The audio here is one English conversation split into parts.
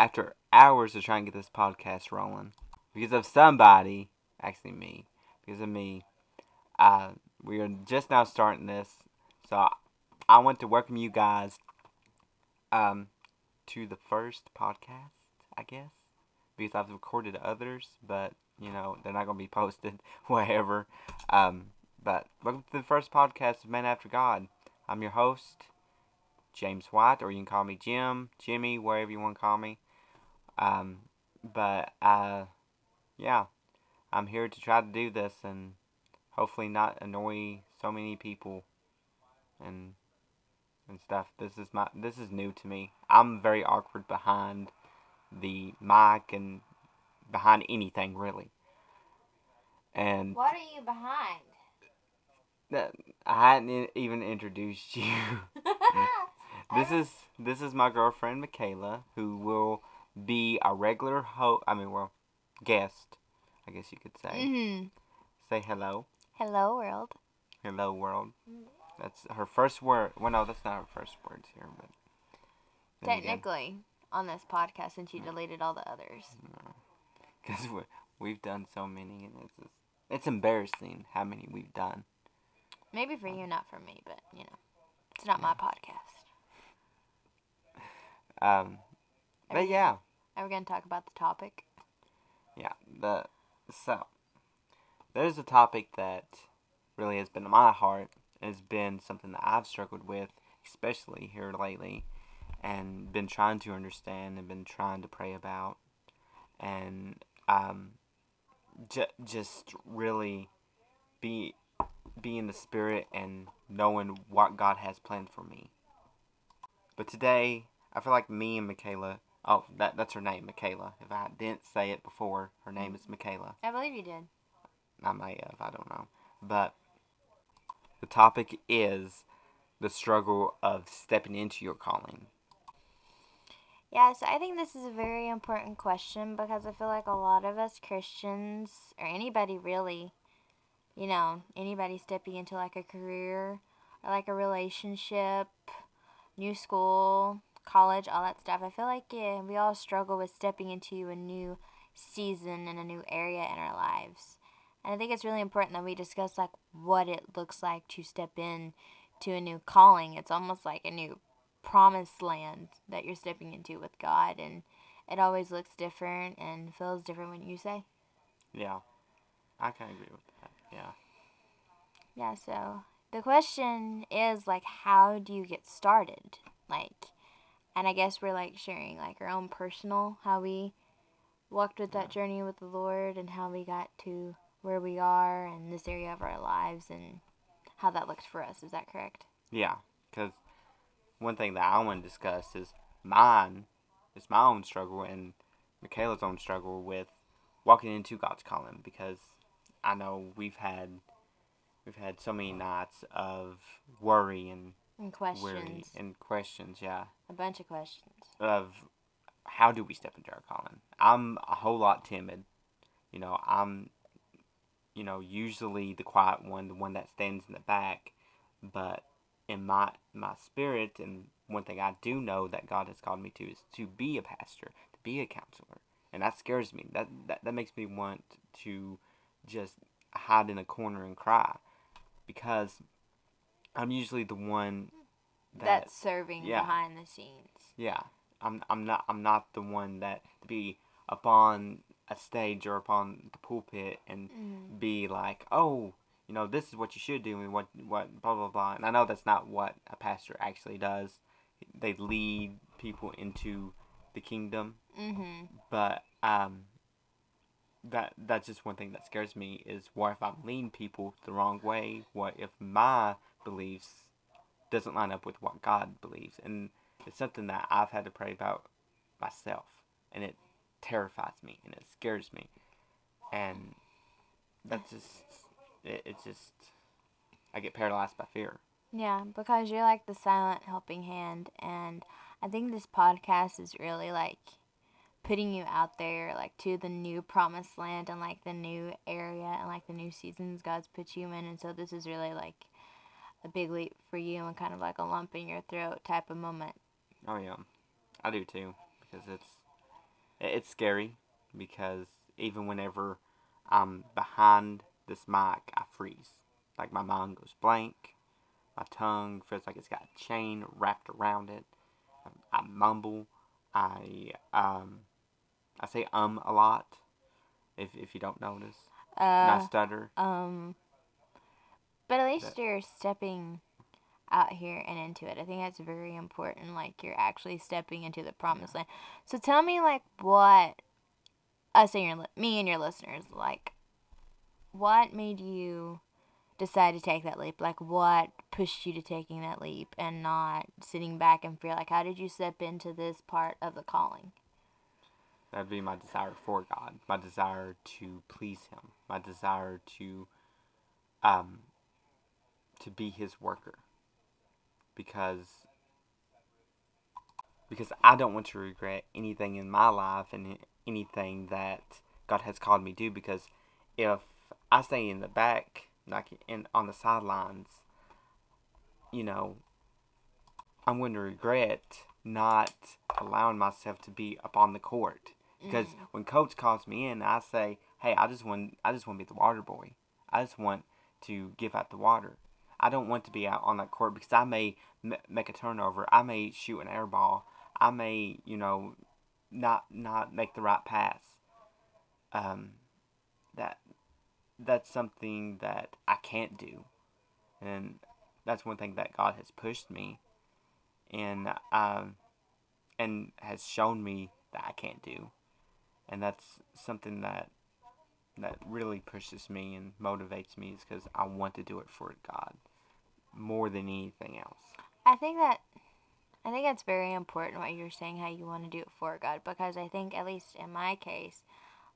after hours of trying to get this podcast rolling, because of somebody, actually me, because of me, uh, we are just now starting this. So I want to welcome you guys um, to the first podcast, I guess, because I've recorded others, but you know they're not going to be posted, whatever. Um, but welcome to the first podcast of Men After God. I'm your host, James White, or you can call me Jim, Jimmy, wherever you want to call me. Um, but uh, yeah, I'm here to try to do this and hopefully not annoy so many people and and stuff. This is my this is new to me. I'm very awkward behind the mic and behind anything really. And What are you behind? I hadn't even introduced you. this is this is my girlfriend Michaela, who will be a regular host. I mean, well, guest, I guess you could say. mm-hmm. Say hello, Hello, world. hello world. That's her first word. Well, no, that's not her first words here, but again, Technically, on this podcast, since you deleted all the others. because we, we've done so many, and it's just, it's embarrassing how many we've done. Maybe for you, not for me, but you know, it's not my podcast. Um, but yeah, Are we gonna talk about the topic? yeah. The so there's a topic that really has been in my heart. Has been something that I've struggled with, especially here lately, and been trying to understand and been trying to pray about, and um, j- just really be be in the spirit and knowing what God has planned for me. But today, I feel like me and Michaela. Oh, that that's her name, Michaela. If I didn't say it before, her name is Michaela. I believe you did. I may have, I don't know. But the topic is the struggle of stepping into your calling. Yeah, so I think this is a very important question because I feel like a lot of us Christians, or anybody really, you know, anybody stepping into like a career or like a relationship, new school, college, all that stuff, I feel like yeah, we all struggle with stepping into a new season and a new area in our lives. And I think it's really important that we discuss like what it looks like to step in to a new calling. It's almost like a new promised land that you're stepping into with God and it always looks different and feels different when you say. Yeah, I can agree with that. Yeah. Yeah, so the question is like how do you get started? Like and I guess we're like sharing like our own personal how we walked with that journey with the Lord and how we got to where we are in this area of our lives and how that looked for us. Is that correct? Yeah, because one thing that I want to discuss is mine, It's my own struggle and Michaela's own struggle with walking into God's calling because I know we've had we've had so many nights of worry and And worry questions. and questions, yeah, A bunch of questions. of how do we step into our calling. I'm a whole lot timid, you know. I'm, you know, usually the quiet one, the one that stands in the back, but in my my spirit and one thing I do know that God has called me to is to be a pastor, to be a counselor. And that scares me. That that, that makes me want to just hide in a corner and cry. Because I'm usually the one that That's serving yeah. behind the scenes. yeah. I'm I'm not I'm not the one that to be upon a stage or upon the pulpit and Mm. be like, oh, you know, this is what you should do and what what blah blah blah. And I know that's not what a pastor actually does. They lead people into the kingdom, Mm-hmm. but um, that that's just one thing that scares me is what if I'm leading people the wrong way? What if my beliefs doesn't line up with what God believes? And it's something that I've had to pray about myself, and it terrifies me and it scares me, and that's just it, it's just I get paralyzed by fear. Yeah, because you're like the silent helping hand, and I think this podcast is really like putting you out there, like to the new promised land and like the new area and like the new seasons God's put you in. And so this is really like a big leap for you and kind of like a lump in your throat type of moment. Oh yeah, I do too because it's It's scary because even whenever I'm behind this mic, I freeze. Like my mind goes blank. My tongue feels like it's got a chain wrapped around it. I mumble. I um, I say um a lot. If if you don't notice, and I Uh, stutter. um, but at least That- you're stepping out here and into it. I think that's very important. Like you're actually stepping into the promised land. So tell me, like, what us and your li- me and your listeners like. What made you decide to take that leap? Like, what pushed you to taking that leap and not sitting back and feel like, how did you step into this part of the calling? That'd be my desire for God, my desire to please Him, my desire to, um, to be His worker. Because, because I don't want to regret anything in my life and anything that God has called me to do. Because if I stay in the back, like in on the sidelines, you know, I'm going to regret not allowing myself to be up on the court. Because mm-hmm. when coach calls me in, I say, "Hey, I just want, I just want to be the water boy. I just want to give out the water. I don't want to be out on that court because I may m- make a turnover. I may shoot an air ball. I may, you know, not not make the right pass. Um, that that's something that I can't do, and that's one thing that God has pushed me, and um, and has shown me that I can't do, and that's something that that really pushes me and motivates me is because I want to do it for God more than anything else. I think that I think that's very important what you're saying how you want to do it for God because I think at least in my case,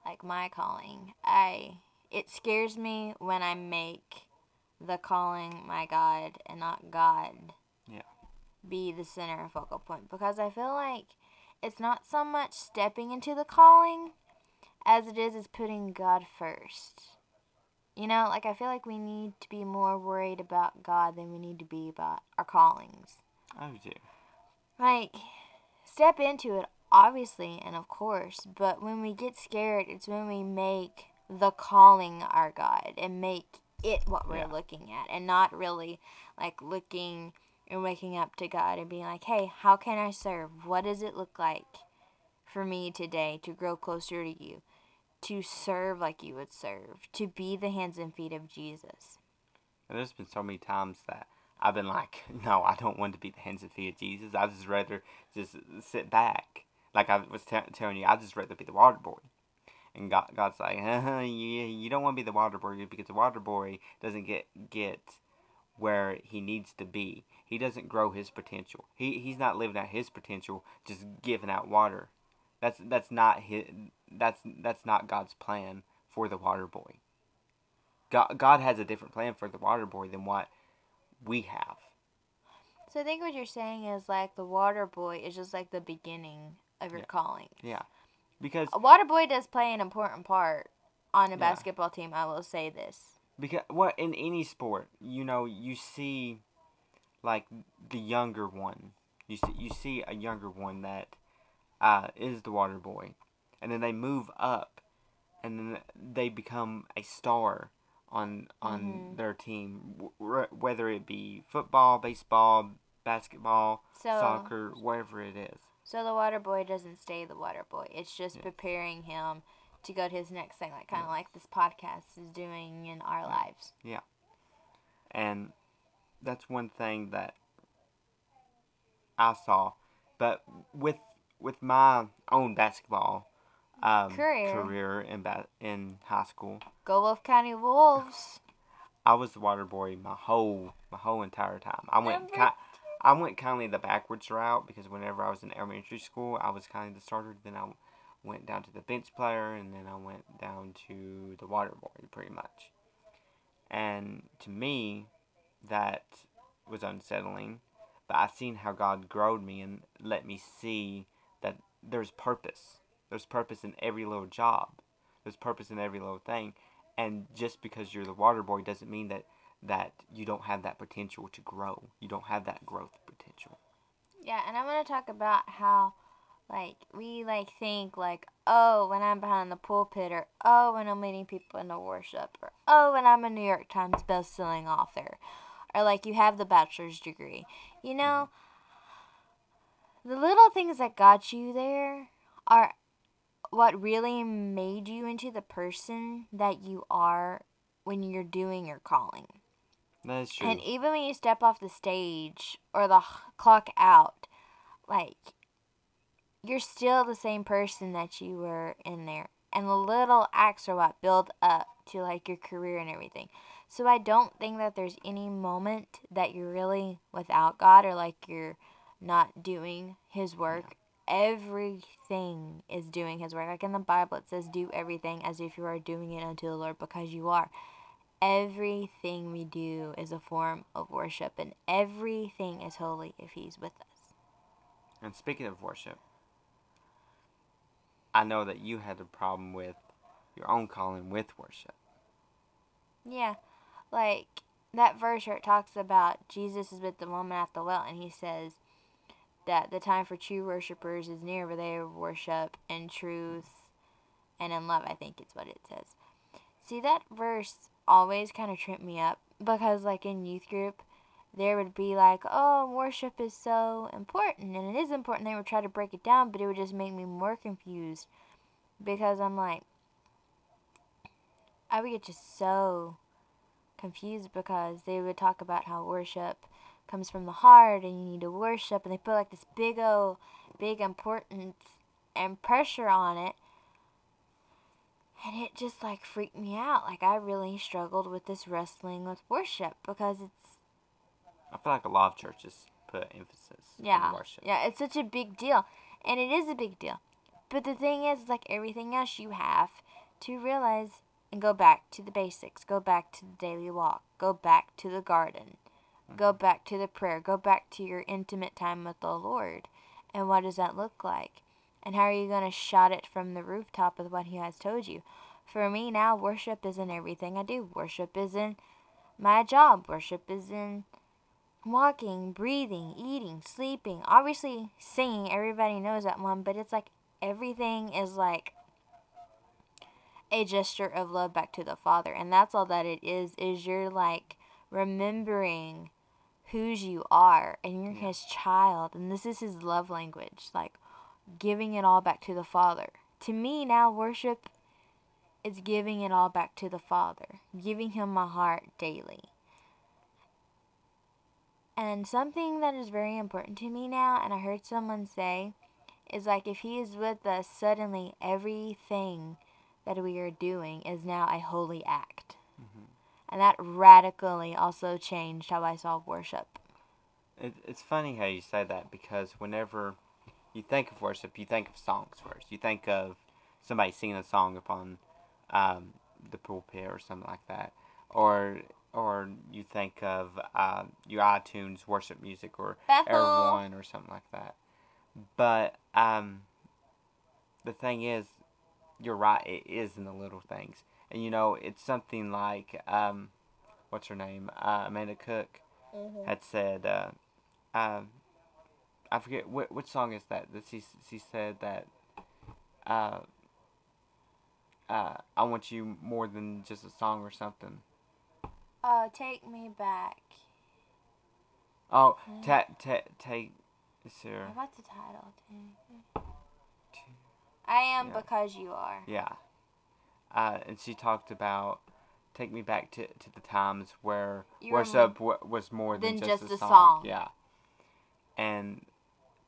like my calling, I it scares me when I make the calling my God and not God Yeah. be the center and focal point because I feel like it's not so much stepping into the calling as it is is putting God first. You know, like I feel like we need to be more worried about God than we need to be about our callings. I do. Like, step into it, obviously, and of course, but when we get scared, it's when we make the calling our God and make it what we're Yeah. looking at and not really like looking and waking up to God and being like, hey, how can I serve? What does it look like for me today to grow closer to you? To serve like you would serve, to be the hands and feet of Jesus. And there's been so many times that I've been like, no, I don't want to be the hands and feet of Jesus. I just rather just sit back. Like I was t- telling you, I just rather be the water boy. And God, God's like, uh, you, you don't want to be the water boy because the water boy doesn't get get where he needs to be. He doesn't grow his potential. He he's not living out his potential, just giving out water. That's that's not his. That's that's not God's plan for the water boy. God God has a different plan for the water boy than what we have. So I think what you're saying is like the water boy is just like the beginning of your Yeah. calling. Yeah, because A water boy does play an important part on a Yeah. basketball team. I will say this. because what in any sport, you know, you see like the younger one. You see you see a younger one that uh, is the water boy, and then they move up, and then they become a star on on Mhm. their team, w- whether it be football, baseball, basketball, So soccer, whatever it is. so the water boy doesn't stay the water boy. It's just Yeah. preparing him to go to his next thing, like kind of like this podcast is doing in our lives. Yeah, and that's one thing that I saw. But with with my own basketball um, Career. career in ba- in high school, Go Wolf County Wolves. I was the water boy my whole my whole entire time. I went ki- I went kind of the backwards route because whenever I was in elementary school, I was kind of the starter. Then I went down to the bench player, and then I went down to the water boy, pretty much. And to me, that was unsettling. But I seen how God growed me and let me see that there's purpose. There's purpose in every little job. There's purpose in every little thing. And just because you're the water boy doesn't mean that that you don't have that potential to grow. You don't have that growth potential. Yeah, and I want to talk about how Like we like think like, oh, when I'm behind the pulpit, or oh, when I'm leading people into worship, or oh, when I'm a New York Times best-selling author, or like you have the bachelor's degree. You know, mm-hmm. the little things that got you there are what really made you into the person that you are when you're doing your calling. That is true. And even when you step off the stage or the clock out, like you're still the same person that you were in there. And the little acts are what build up to like your career and everything. So I don't think that there's any moment that you're really without God or like you're not doing his work. Everything is doing his work. Like in the Bible it says do everything as if you are doing it unto the Lord because you are everything we do is a form of worship and everything is holy if he's with us. And speaking of worship, I know that you had a problem with your own calling with worship. Yeah. Like that verse where it talks about Jesus is with the woman at the well and he says that the time for true worshipers is near where they worship in truth and in love, I think it's what it says. See that verse always kind of tripped me up because like in youth group there would be like, oh, worship is so important, and it is important. They would try to break it down, but it would just make me more confused because I'm like, I would get just so confused because they would talk about how worship comes from the heart and you need to worship, and they put like this big old, big importance and pressure on it. And it just like freaked me out. Like I really struggled with this wrestling with worship because it's I feel like a lot of churches put emphasis yeah, on worship. yeah, it's such a big deal, and it is a big deal. But the thing is, like everything else, you have to realize and go back to the basics. Go back to the daily walk. Go back to the garden. Go back to the prayer. Go back to your intimate time with the Lord. And what does that look like? And how are you going to shout it from the rooftop with what He has told you? For me now, worship isn't everything I do. Worship isn't my job. Worship is in walking, breathing, eating, sleeping. Obviously, singing, everybody knows that one, but it's like everything is like a gesture of love back to the Father. And that's all that it is, is you're like remembering whose you are and you're his child and this is his love language like giving it all back to the father. To me now worship is giving it all back to the father giving him my heart daily. And something that is very important to me now and i heard someone say is like if he is with us suddenly everything that we are doing is now a holy act. And that radically also changed how I saw worship. It, it's funny how you say that because whenever you think of worship, you think of songs first. You think of somebody singing a song upon um, the pulpit or something like that, or or you think of uh, your iTunes worship music or Air Bethel. One or something like that. But um, the thing is, you're right. It is in the little things, and you know it's something like um, what's her name? Uh, Amanda Cook Mm-hmm. had said. Uh, um, I forget what which song is that that she she said that. Uh, uh, I want you more than just a song or something. Uh, take me back. Oh, Mm. ta ta take. There? What's the title? I am Yeah. because you are. Yeah. Uh, and she talked about take me back to, to the times where You worship w- was more than, than just, just a song. song. Yeah. And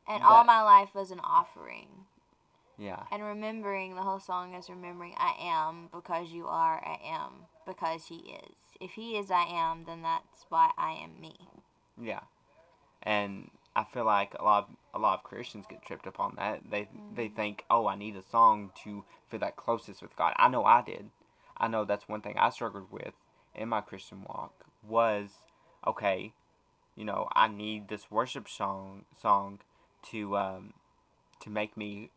And all my life was an offering. yeah, And remembering the whole song is remembering I am because you are, I am because he is. If he is I am, then that's why I am me. yeah. And I feel like a lot of, a lot of Christians get tripped up on that. They they think, "Oh, I need a song to feel that closest with God." I know I did. I know that's one thing I struggled with in my Christian walk was okay, you know, I need this worship song song to um to make me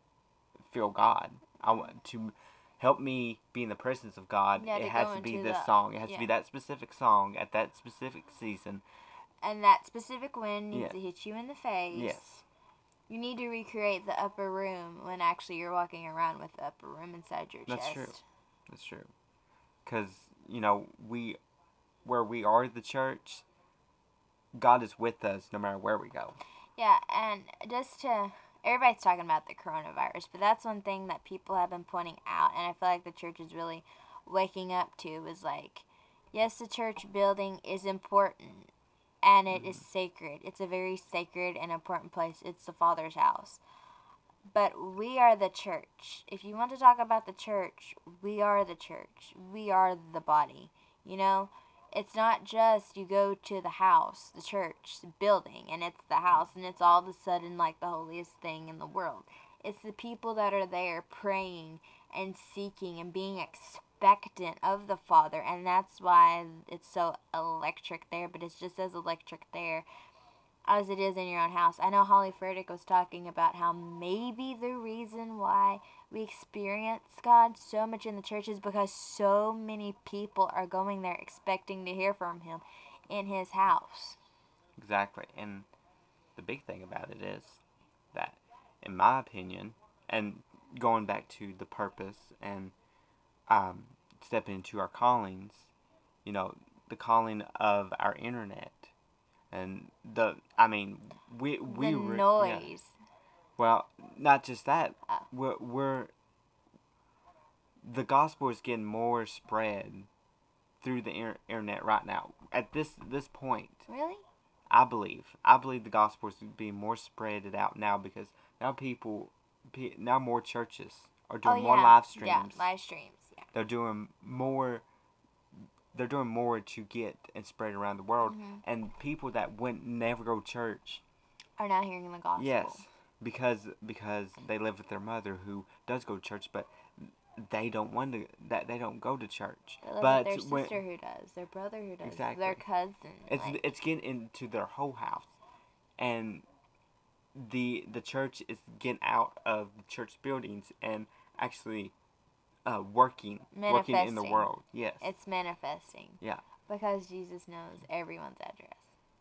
feel God. I want to help me be in the presence of God. Yeah, it has to be this song. It has to be that specific song at that specific season. And that specific wind needs Yeah. to hit you in the face. Yes. you need to recreate the upper room when actually you're walking around with the upper room inside your That's chest. true. That's true. Because, you know, we, where we are the church, God is with us no matter where we go. Yeah, and just to everybody's talking about the coronavirus, but that's one thing that people have been pointing out, and I feel like the church is really waking up to is like, yes, the church building is important, and it is mm. sacred. It's a very sacred and important place. It's the Father's house. But we are the church. If you want to talk about the church, we are the church. We are the body. You know, it's not just you go to the house, the church, the building, and it's the house, and it's all of a sudden like the holiest thing in the world. It's the people that are there praying and seeking and being expectant of the Father, and that's why it's so electric there, but it's just as electric there as it is in your own house. I know Holly Furtick was talking about how maybe the reason why we experience God so much in the church is because so many people are going there expecting to hear from Him in His house. Exactly. And the big thing about it is that, in my opinion, and going back to the purpose and um, stepping into our callings, you know, the calling of our internet and the, I mean, we we the re- yeah. noise. Well, not just that. Oh. We're, we're the gospel is getting more spread through the inter- internet right now. At this this point, Really? I believe I believe the gospel is being more spreaded out now because now people, now more churches are doing oh, more yeah. live Yeah, live streams. They're doing more. They're doing more to get and spread around the world, Mhm. and people that wouldn't never go to church Are now hearing the gospel. Yes, because because they live with their mother who does go to church, but they don't want to. That they don't go to church. But their when- sister who does, their brother who does, Exactly. their cousin. it's like- it's getting into their whole house, and the the church is getting out of the church buildings and actually uh, working working in the world. Yes, it's manifesting. Yeah. Because Jesus knows everyone's address.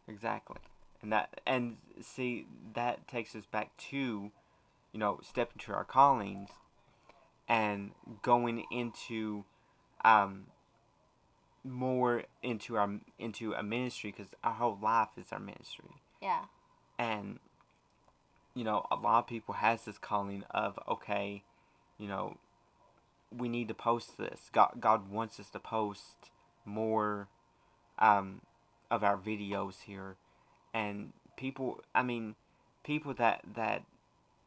Exactly. And that and see that takes us back to, you know, stepping to our callings and going into um more into our into a ministry cuz our whole life is our ministry. Yeah. And you know, a lot of people has this calling of okay, you know, we need to post this. God God wants us to post more um of our videos here and people i mean people that that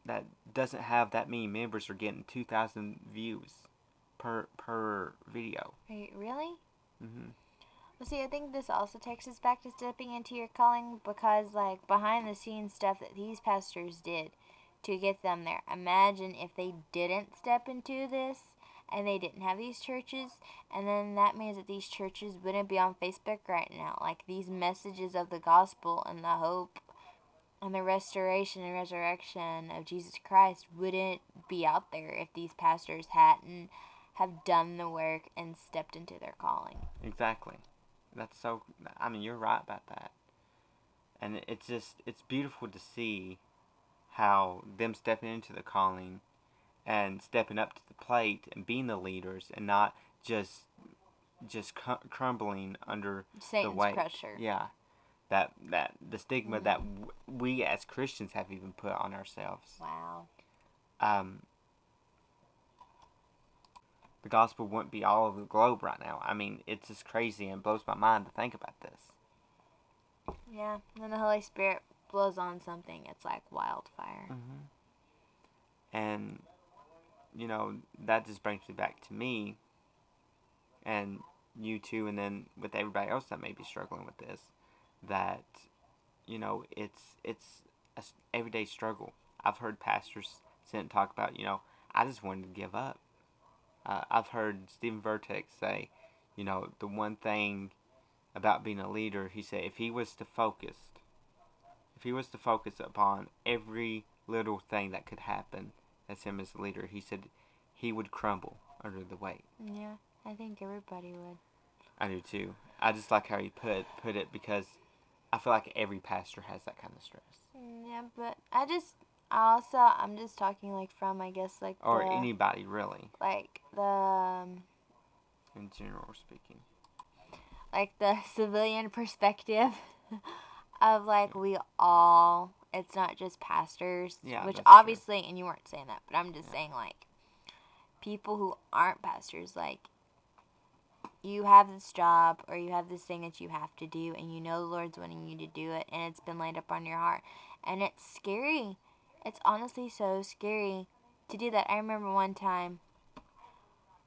that doesn't have that many members are getting 2000 views per per video you, really? hmm Well, see, I think this also takes us back to stepping into your calling because, like, behind the scenes stuff that these pastors did to get them there. Imagine if they didn't step into this and they didn't have these churches, and then that means that these churches wouldn't be on Facebook right now. Like, these messages of the gospel and the hope and the restoration and resurrection of Jesus Christ wouldn't be out there if these pastors hadn't have done the work and stepped into their calling. exactly that's so i mean you're right about that and it's just it's beautiful to see how them stepping into the calling and stepping up to the plate and being the leaders and not just just cr- crumbling under Satan's weight. pressure. Yeah, that that the stigma Mhm. that w- we as Christians have even put on ourselves. Wow. Um, the gospel wouldn't be all over the globe right now. I mean, it's just crazy and blows my mind to think about this. Yeah. When the Holy Spirit blows on something, it's like wildfire. Mm-hmm. And you know that just brings me back to me and you too, and then with everybody else that may be struggling with this, that you know it's it's a everyday struggle. I've heard pastors and talk about, you know, I just wanted to give up. Uh, I've heard Steven Furtick say, you know, the one thing about being a leader, he said, if he was to focus, if he was to focus upon every little thing that could happen as him as a leader, he said he would crumble under the weight. Yeah. I think everybody would. I do too. I just like how he put put it because I feel like every pastor has that kind of stress. Mm, Yeah, but I just I also I'm just talking like from I guess like or the, anybody really, like the um, in general speaking. like the civilian perspective of like we all it's not just pastors Yeah, which that's true. obviously and you weren't saying that but i'm just Yeah. saying like people who aren't pastors like you have this job or you have this thing that you have to do and you know the lord's wanting you to do it and it's been laid up on your heart and it's scary it's honestly so scary to do that i remember one time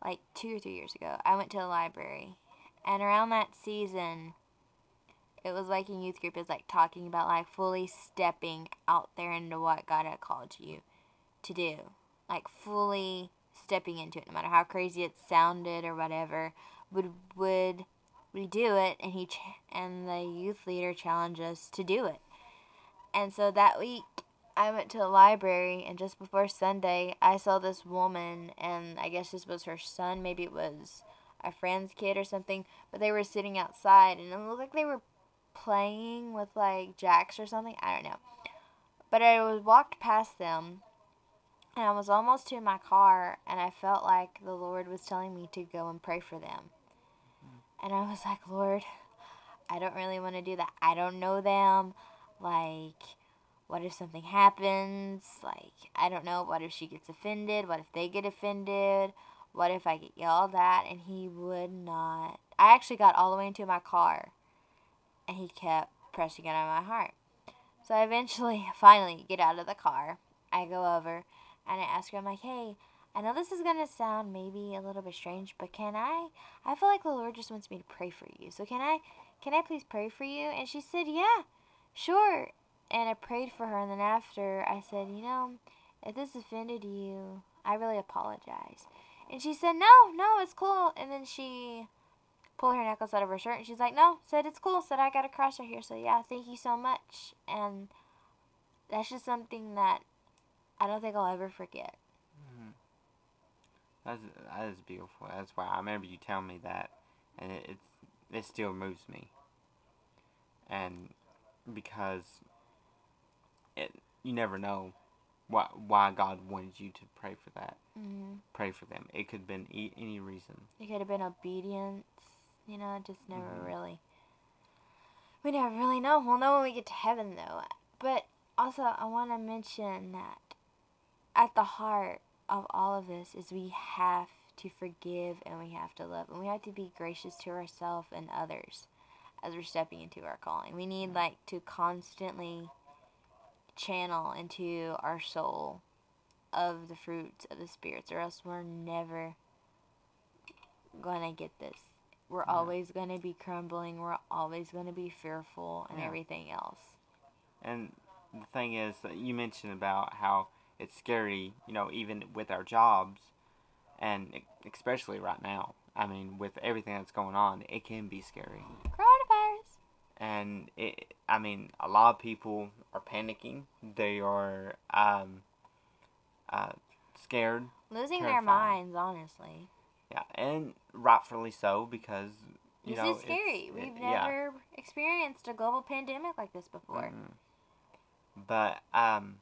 like two or three years ago i went to the library and around that season, it was like in youth group, was like talking about like fully stepping out there into what God had called you to do. Like fully stepping into it, no matter how crazy it sounded or whatever. Would would we do it? And he ch- and the youth leader challenged us to do it. And so that week, I went to the library, and just before Sunday, I saw this woman, and I guess this was her son. Maybe it was a friend's kid or something, but they were sitting outside and it looked like they were playing with like jacks or something. I don't know. But I was walked past them and I was almost to my car and I felt like the Lord was telling me to go and pray for them. And I was like, Lord, I don't really want to do that. I don't know them. Like, what if something happens? Like, I don't know. What if she gets offended? What if they get offended? What if I get yelled at? And he would not. I actually got all the way into my car and he kept pressing it on my heart. So I eventually, finally, get out of the car. I go over and I ask her, I'm like, hey, I know this is going to sound maybe a little bit strange, but can I? I feel like the Lord just wants me to pray for you. So can I? Can I please pray for you? And she said, yeah, sure. And I prayed for her. And then after, I said, you know, if this offended you, I really apologize. And she said, no, no, it's cool. And then she pulled her necklace out of her shirt and she's like, no, said it's cool. Said I got a cross right here. So yeah, thank you so much. And that's just something that I don't think I'll ever forget. That's that is beautiful. That's why I remember you telling me that, and it it's, it still moves me. And because it you never know why why God wanted you to pray for that, Mm-hmm. pray for them. It could have been e- any reason. It could have been obedience, you know, just never Mhm. really. We never really know. We'll know when we get to heaven, though. But also, I want to mention that at the heart of all of this is we have to forgive and we have to love and we have to be gracious to ourselves and others as we're stepping into our calling. We need like to constantly channel into our soul of the fruits of the spirits or else we're never gonna get this. We're Yeah. always gonna be crumbling, we're always gonna be fearful and Yeah. everything else. And the thing is that you mentioned about how it's scary, you know, even with our jobs, and especially right now. I mean, with everything that's going on, it can be scary. Coronavirus. and it, I mean, a lot of people are panicking. They are um, uh, scared. Losing their minds, honestly. Yeah, and rightfully so because you This know is scary. We've it- yeah. never experienced a global pandemic like this before. Mhm. But um,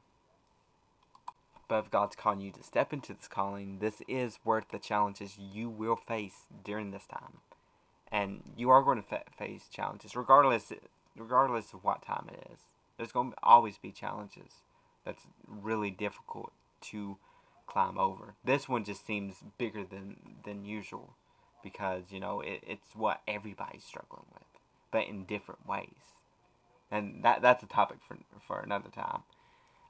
but if God's calling you to step into this calling, this is worth the challenges you will face during this time, and you are going to fa- face challenges regardless regardless of what time it is. There's going to always be challenges that's really difficult to climb over. This one just seems bigger than than usual because you know it, it's what everybody's struggling with, but in different ways and that that's a topic for for another time.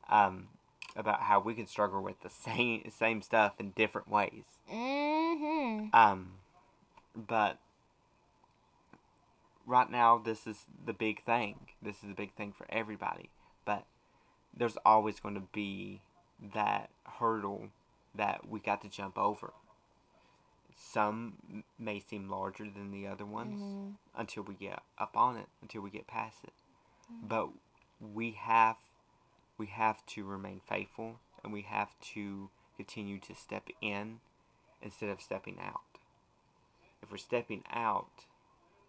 Um, about how we can struggle with the same same stuff in different ways. Mm-hmm. Um, but right now, this is the big thing. This is the big thing for everybody. But there's always going to be that hurdle that we got to jump over. Some may seem larger than the other ones hmm until we get up on it, until we get past it. But we have we have to remain faithful and we have to continue to step in instead of stepping out. If we're stepping out,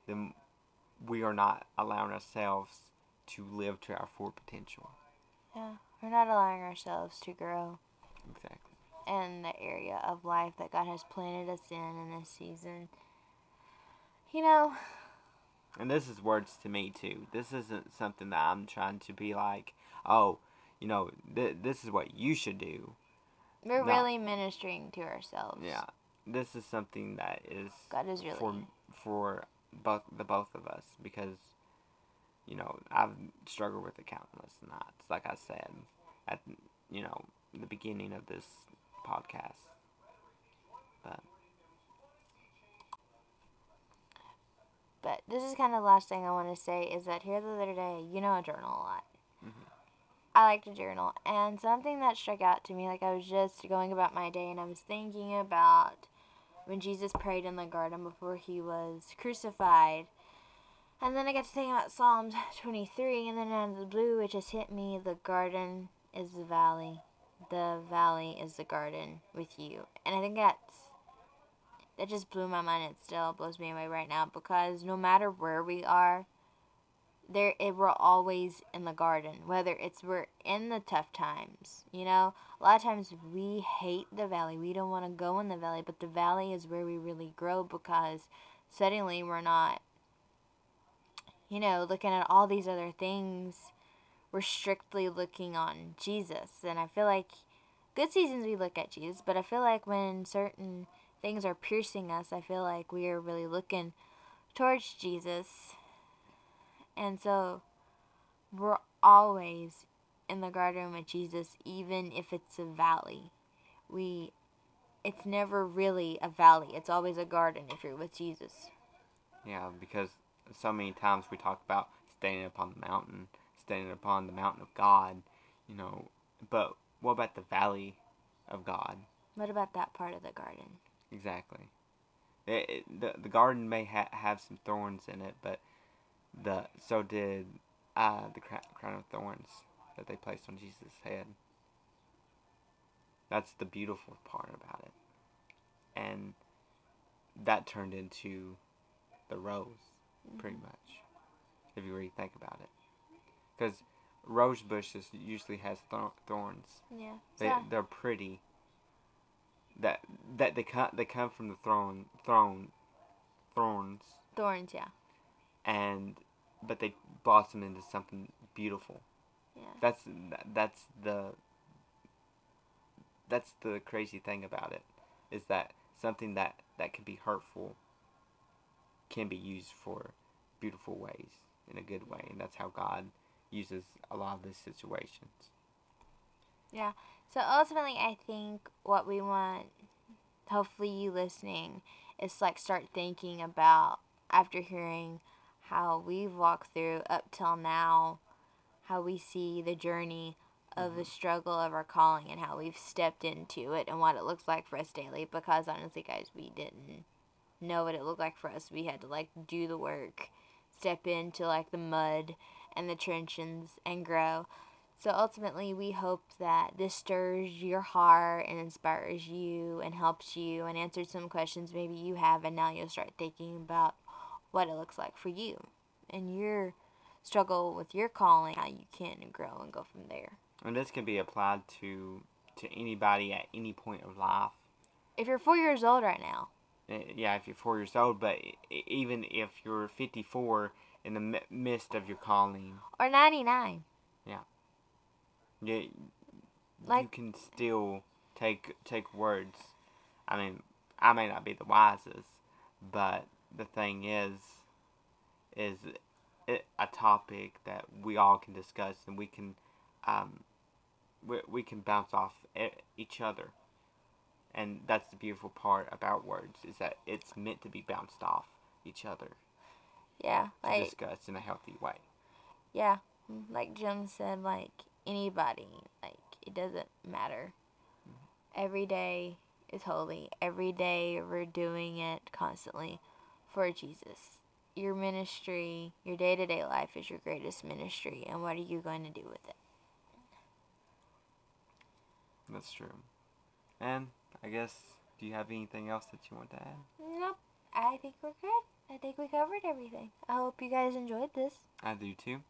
then we are not allowing ourselves to live to our full potential. Yeah. We're not allowing ourselves to grow Exactly. in the area of life that God has planted us in in this season. You know, And this is words to me too. This isn't something that I'm trying to be like, oh, you know, th- this is what you should do. we're No. really ministering to ourselves. Yeah. This is something that is God is really. for for both the both of us because you know I've struggled with the countless nights, like I said at you know the beginning of this podcast. But But this is kind of the last thing I want to say is that here the other day, you know, I journal a lot. Mhm. I like to journal, and something that struck out to me, like I was just going about my day, and I was thinking about when Jesus prayed in the garden before he was crucified. And then I got to think about Psalms 23, and then out of the blue, it just hit me the garden is the valley, the valley is the garden with you. And I think that's that just blew my mind. It still blows me away right now because no matter where we are, there it, we're always in the garden. Whether it's we're in the tough times, you know. A lot of times we hate the valley. We don't want to go in the valley, but the valley is where we really grow because suddenly we're not, you know, looking at all these other things. We're strictly looking on Jesus, and I feel like good seasons we look at Jesus, but I feel like when certain things are piercing us, I feel like we are really looking towards Jesus. And so we're always in the garden with Jesus, even if it's a valley. We it's never really a valley. It's always a garden if you're with Jesus. yeah, because so many times we talk about standing upon the mountain, standing upon the mountain of God, you know. But what about the valley of God? What about that part of the garden? Exactly. It, it, the the garden may ha- have some thorns in it, but the so did uh, the crown of thorns that they placed on Jesus' head. That's the beautiful part about it, and that turned into the rose, pretty much, if you really think about it, because rose bushes usually has thorns. Yeah. They So, they're pretty. That that they come they come from the throne throne thorns thorns, yeah. and but they blossom into something beautiful. Yeah. That's that's the that's the crazy thing about it is that something that that can be hurtful can be used for beautiful ways in a good way and that's how God uses a lot of these situations. Yeah. So ultimately, I think what we want, hopefully you listening, is like start thinking about after hearing how we've walked through up till now, how we see the journey of the mm-hmm. struggle of our calling and how we've stepped into it and what it looks like for us daily. Because honestly, guys, we didn't know what it looked like for us. We had to like do the work, step into like the mud and the trenches and grow. So ultimately, we hope that this stirs your heart and inspires you and helps you and answers some questions maybe you have, and now you'll start thinking about what it looks like for you and your struggle with your calling, how you can grow and go from there. And this can be applied to to anybody at any point of life. If you're four years old right now, Yeah, if you're four years old, but even if you're 54 in the midst of your calling, or 99, yeah, you Like- can still take take words. I mean, I may not be the wisest, but the thing is, is a topic that we all can discuss and we can, um, we, we can bounce off each other. And that's the beautiful part about words is that it's meant to be bounced off each other yeah, to discuss in a healthy way. yeah, like Jim said, like anybody, like it doesn't matter. Mm-hmm. Every day is holy. Every day we're doing it constantly for Jesus. Your ministry, your day to day life is your greatest ministry, and what are you going to do with it? That's true. And I guess, do you have anything else that you want to add? Nope. I think we're good. I think we covered everything. I hope you guys enjoyed this. I do too.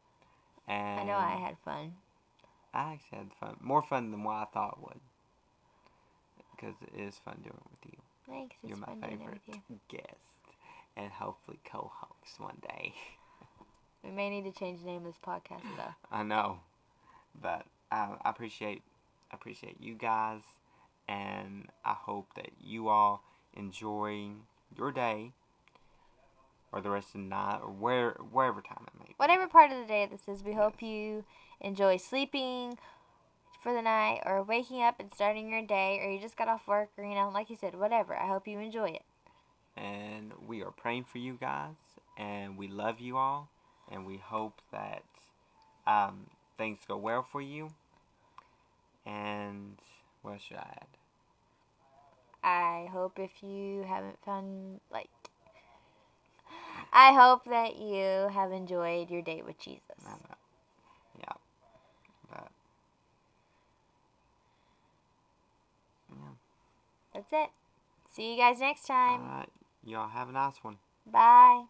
And I know I had fun. I actually had fun. More fun than what I thought it would. Because it is fun doing it with you. Thanks. You're my fun doing it favorite you. guest. And hopefully co host one day. We may need to change the name of this podcast though. I know. But um, I appreciate appreciate you guys and I hope that you all enjoy your day or the rest of the night or where wherever time it may be. Whatever part of the day this is, we hope you enjoy sleeping for the night or waking up and starting your day or you just got off work or you know, like you said, whatever. I hope you enjoy it. and we are praying for you guys and we love you all and we hope that um, things go well for you and what should i add I hope if you haven't found like I hope that you have enjoyed your date with Jesus. Yeah but yeah That's it. See you guys next time. all right y'all have a nice one Bye.